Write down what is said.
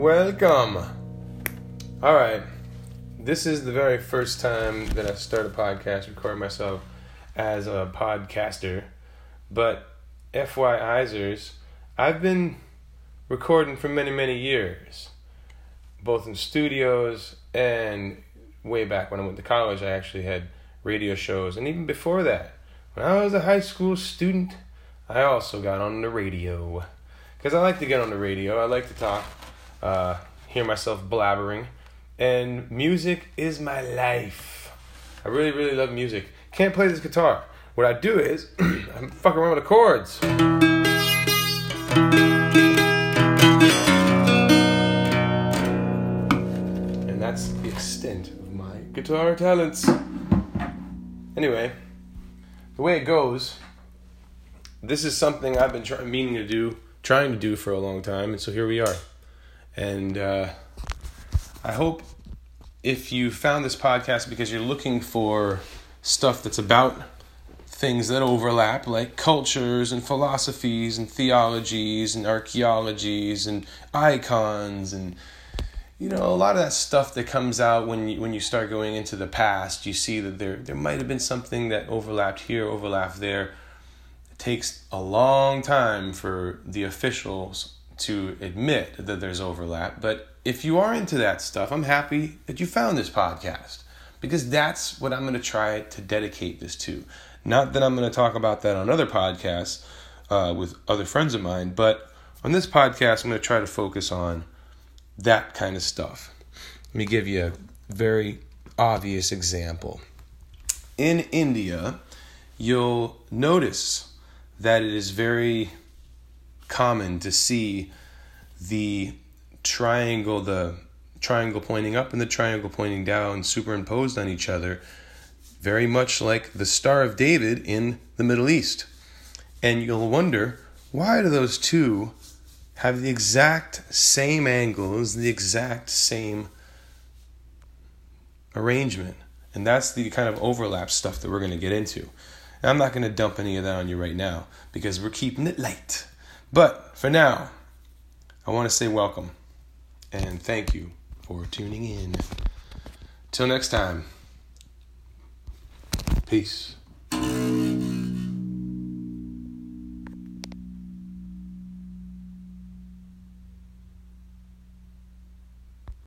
Welcome. All right. This is the very first time that I start a podcast, record myself as a podcaster. But FYIzers, I've been recording for many, many years, both in studios and way back when I went to college. I actually had radio shows, and even before that, when I was a high school student, I also got on the radio because I like to get on the radio. I like to talk, uh, hear myself blabbering, and music is my life. I really, really love music. Can't play this guitar. What I do is I'm fucking around with the chords. And that's the extent of my guitar talents. Anyway, the way it goes, this is something I've been trying, meaning to do, trying to do for a long time, and so here we are. And uh, I hope if you found this podcast because you're looking for stuff that's about things that overlap, like cultures and philosophies and theologies and archaeologies and icons and you know a lot of that stuff that comes out when you when you start going into the past you see that there there might have been something that overlapped here overlapped there. It takes a long time for the officials to admit that there's overlap but if you are into that stuff i'm happy that you found this podcast because that's what i'm going to try to dedicate this to not that i'm going to talk about that on other podcasts uh, with other friends of mine but on this podcast i'm going to try to focus on that kind of stuff. Let me give you a very obvious example. In India, you'll notice that it is very common to see the triangle, the triangle pointing up and the triangle pointing down superimposed on each other, very much like the Star of David in the Middle East. And you'll wonder why do those two have the exact same angles, the exact same arrangement. And that's the kind of overlap stuff that we're going to get into. And I'm not going to dump any of that on you right now because we're keeping it light. But for now, I want to say welcome and thank you for tuning in. Till next time, peace.